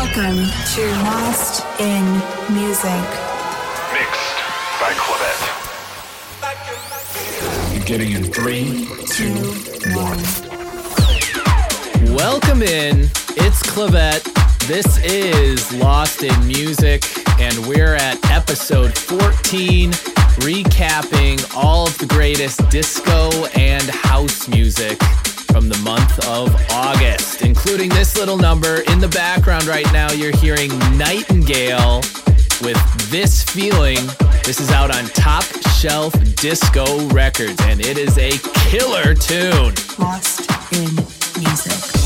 Welcome to Lost in Music. Mixed by Clavet. Beginning in three, two, one. Welcome in. It's Clavet. This is Lost in Music, and we're at episode 14, recapping all of the greatest disco and house music from the month of August, including this little number in the background right now. You're hearing Nightingale with This Feeling. This is out on Top Shelf Disco Records, and it is a killer tune. Lost in Music.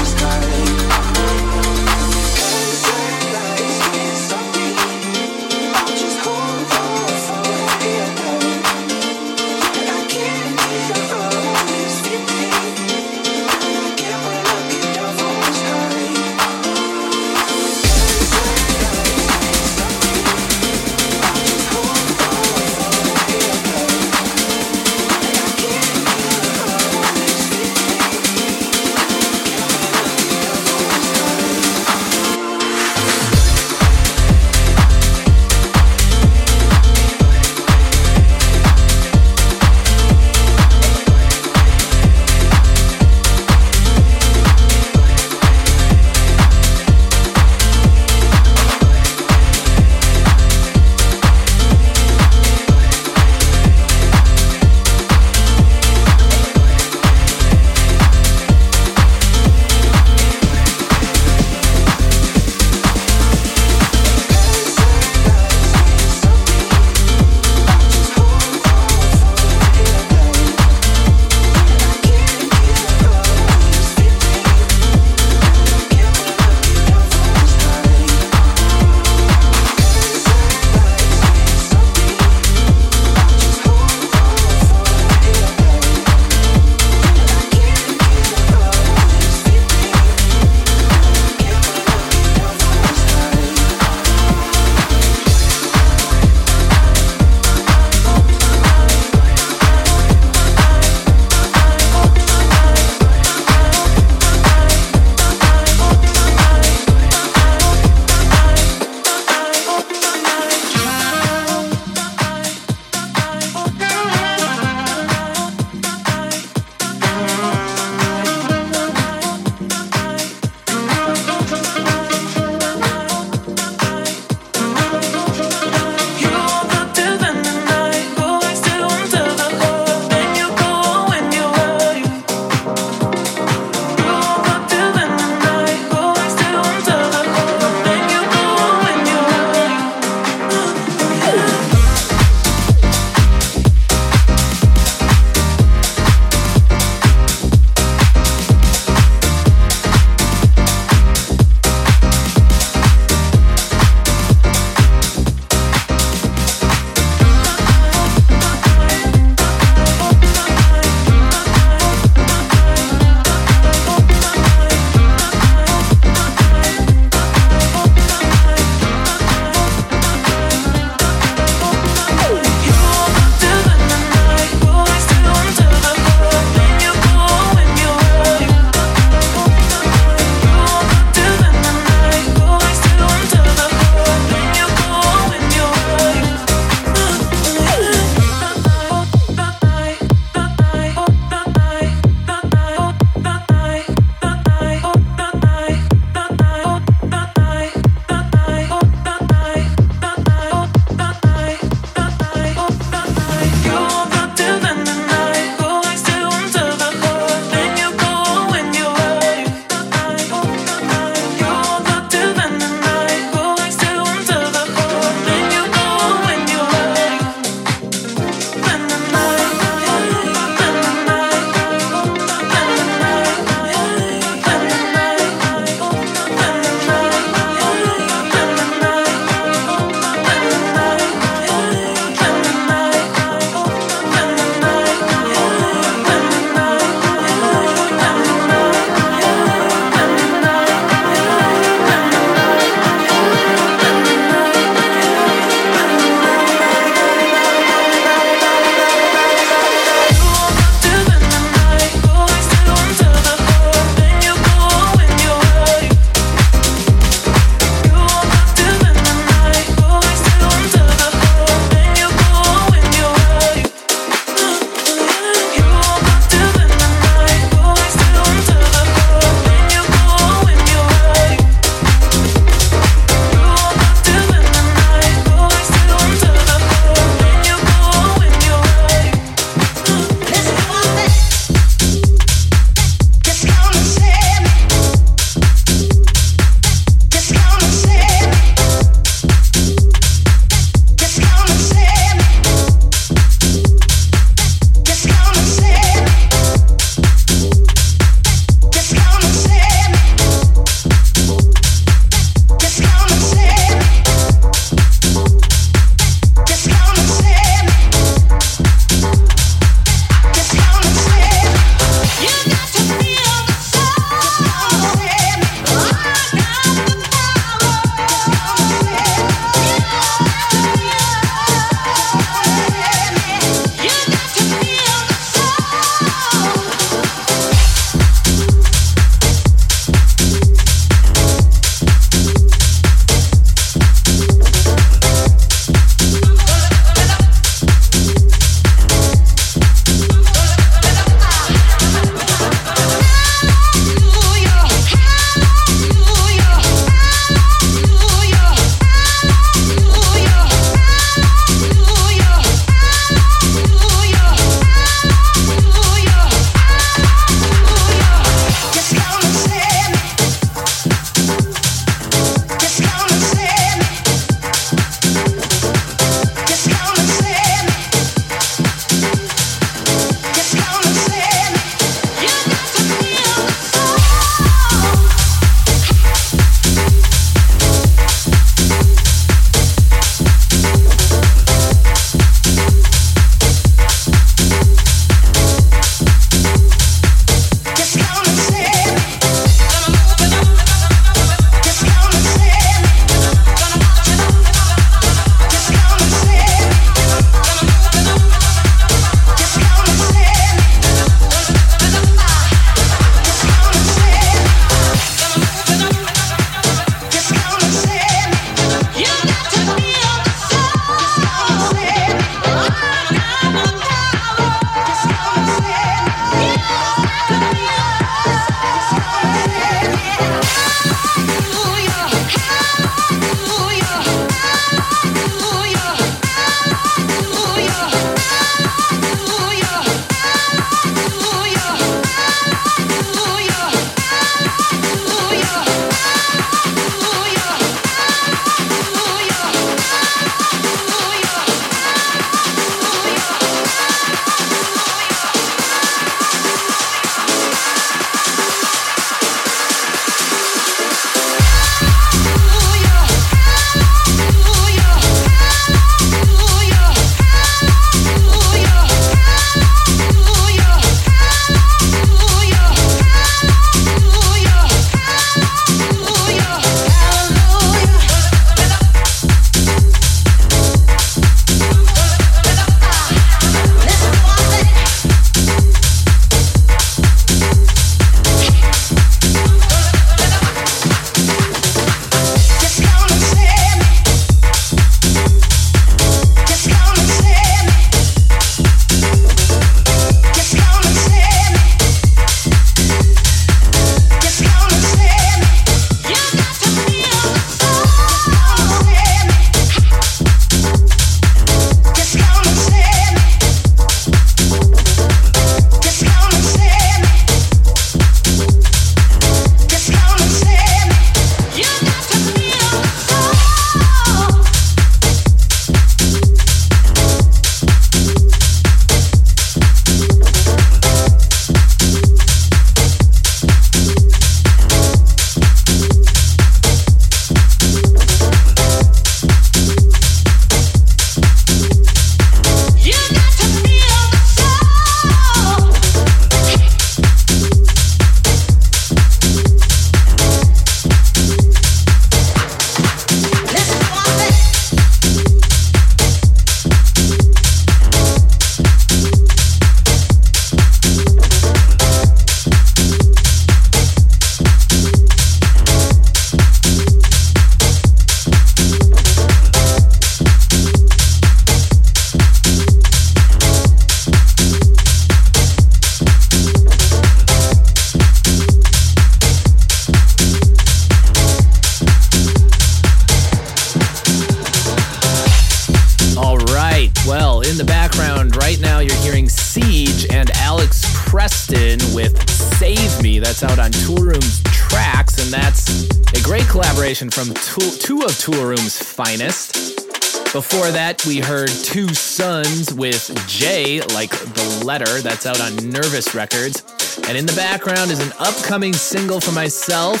Before that, we heard Two Sons with J, like the letter, that's out on Nervous Records. And in the background is an upcoming single for myself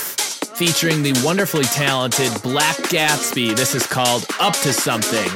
featuring the wonderfully talented Black Gatsby. This is called Up to Something.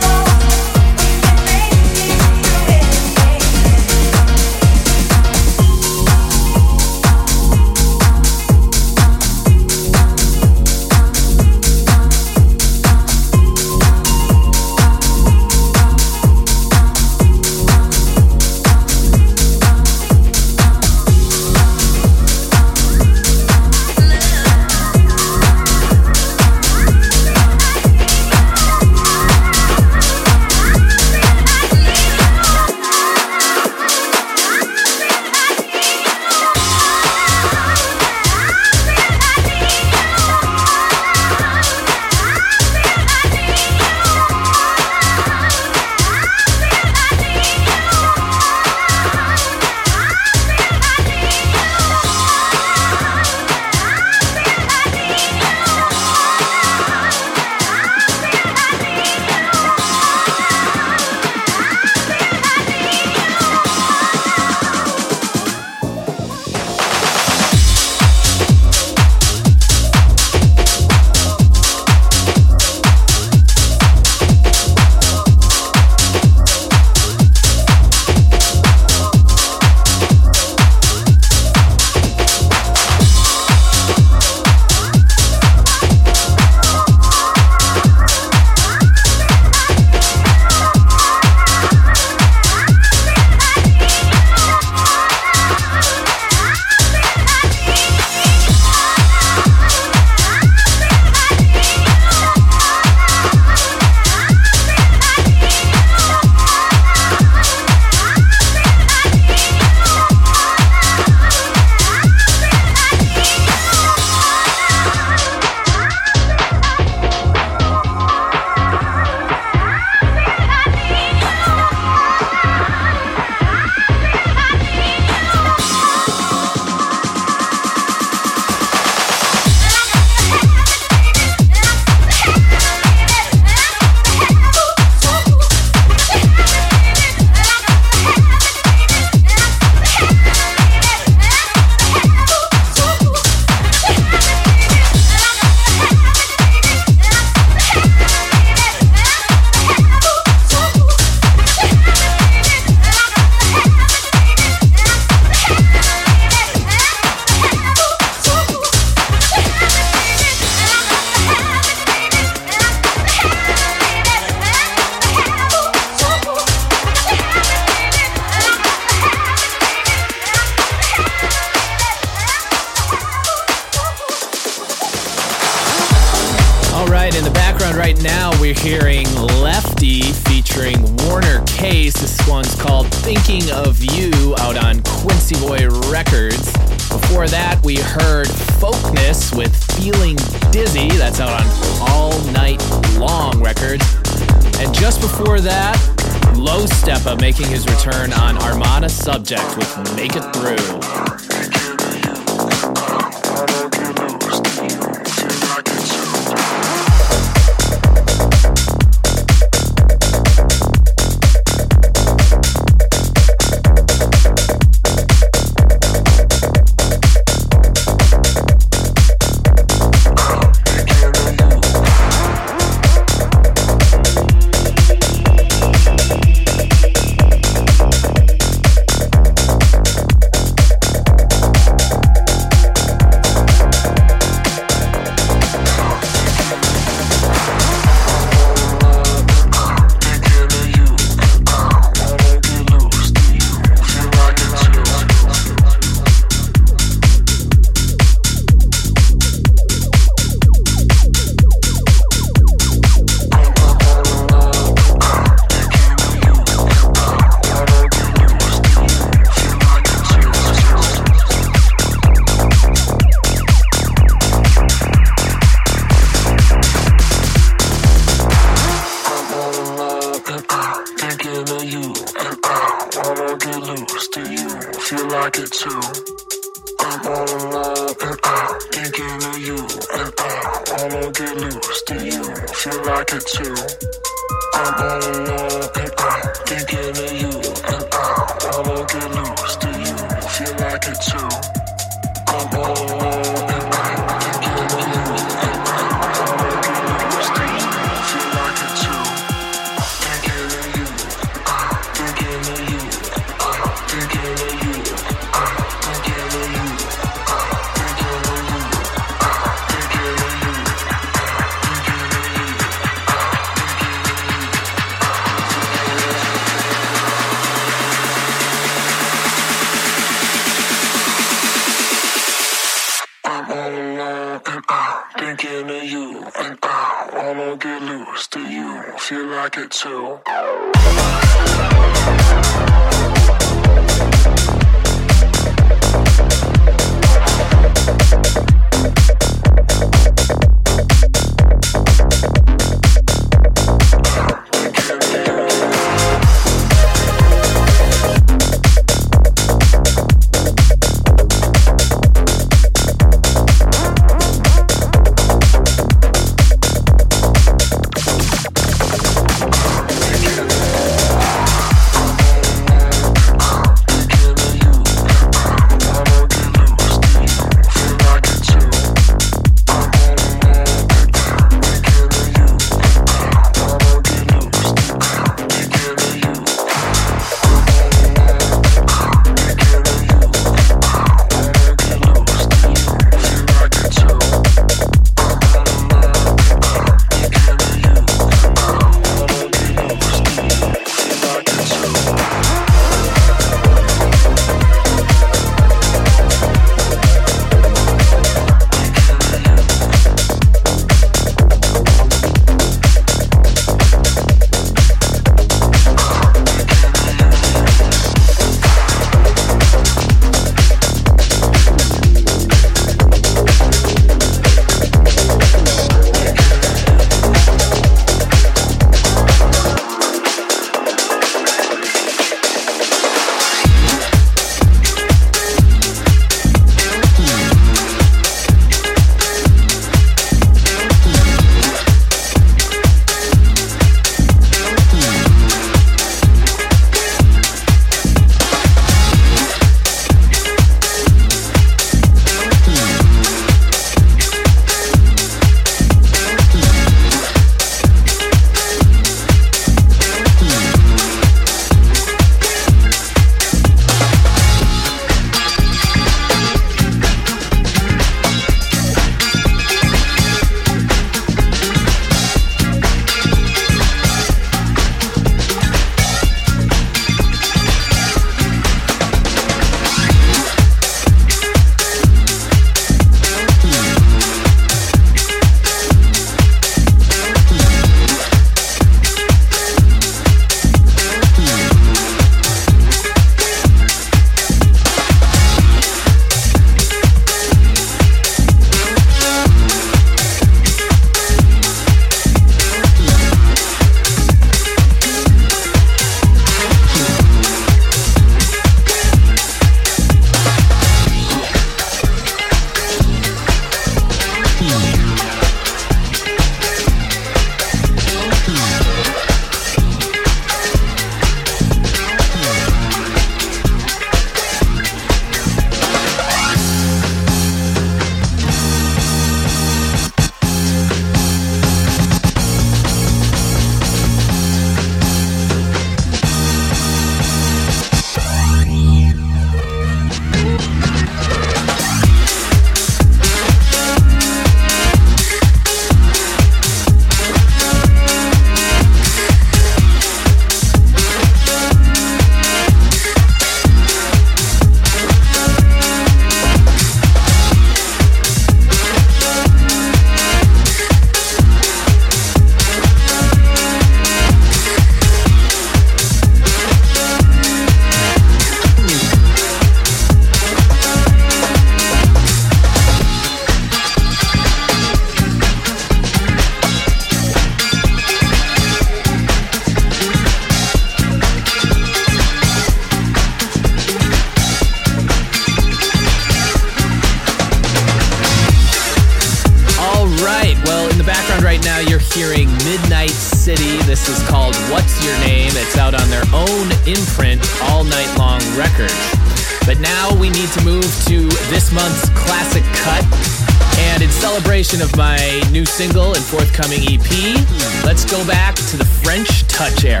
Of my new single and forthcoming EP, let's go back to the French Touch era.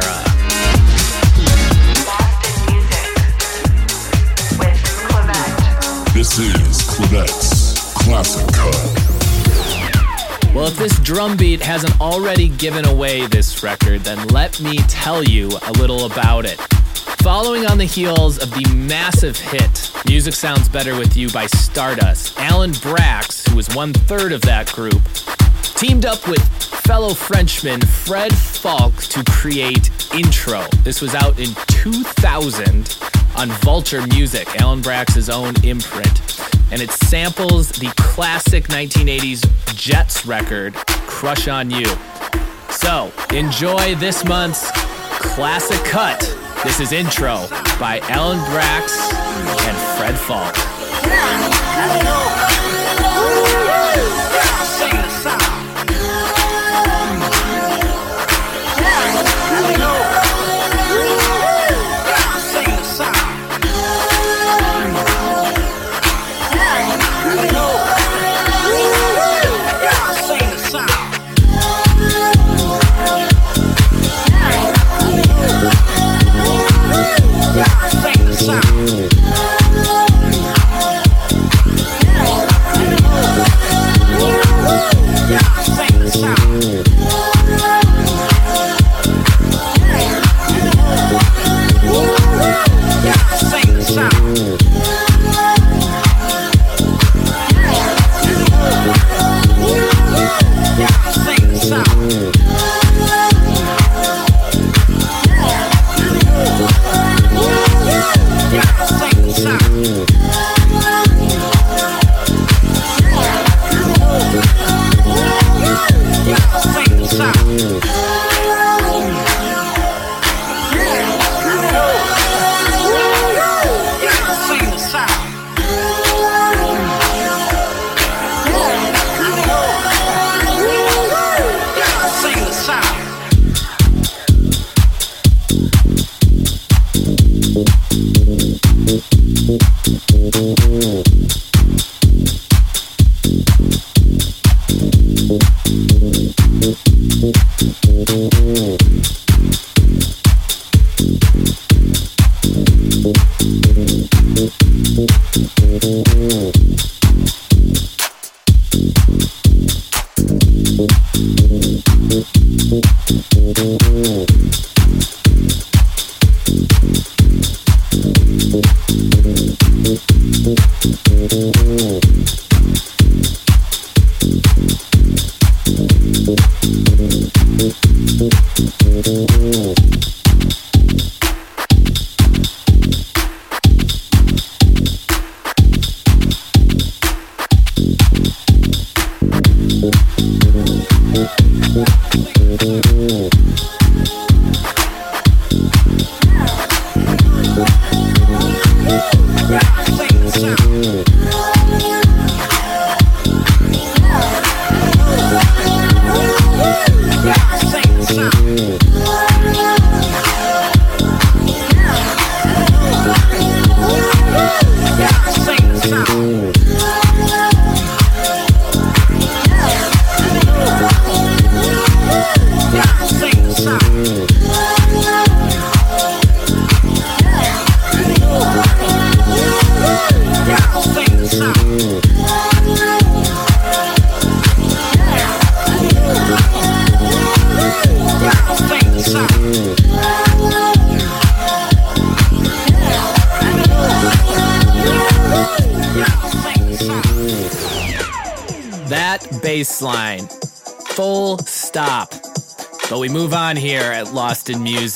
This is Clavet's Classic Cut. Well, if this drum beat hasn't already given away this record, then let me tell you a little about it. Following on the heels of the massive hit, Music Sounds Better With You by Stardust, Alan Braxe, who was one third of that group, teamed up with fellow Frenchman Fred Falke to create Intro. This was out in 2000 on Vulture Music, Alan Braxe's own imprint and it samples the classic 1980s Jets record, Crush on You. So, enjoy this month's classic cut. This is Intro by Alan Braxe and Fred Falke.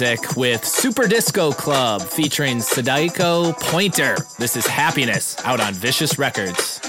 Music with Super Disco Club featuring Sadako Pointer. This is Happiness out on Vicious Records.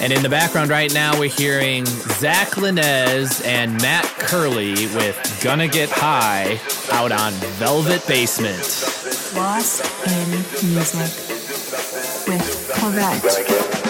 And in the background right now, we're hearing Zach Linez and Matt Curley with Gonna Get High out on Velvet Basement. Lost in Music with Corvette.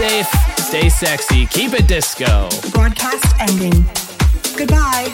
Safe, stay sexy, keep it disco. Broadcast ending. Goodbye.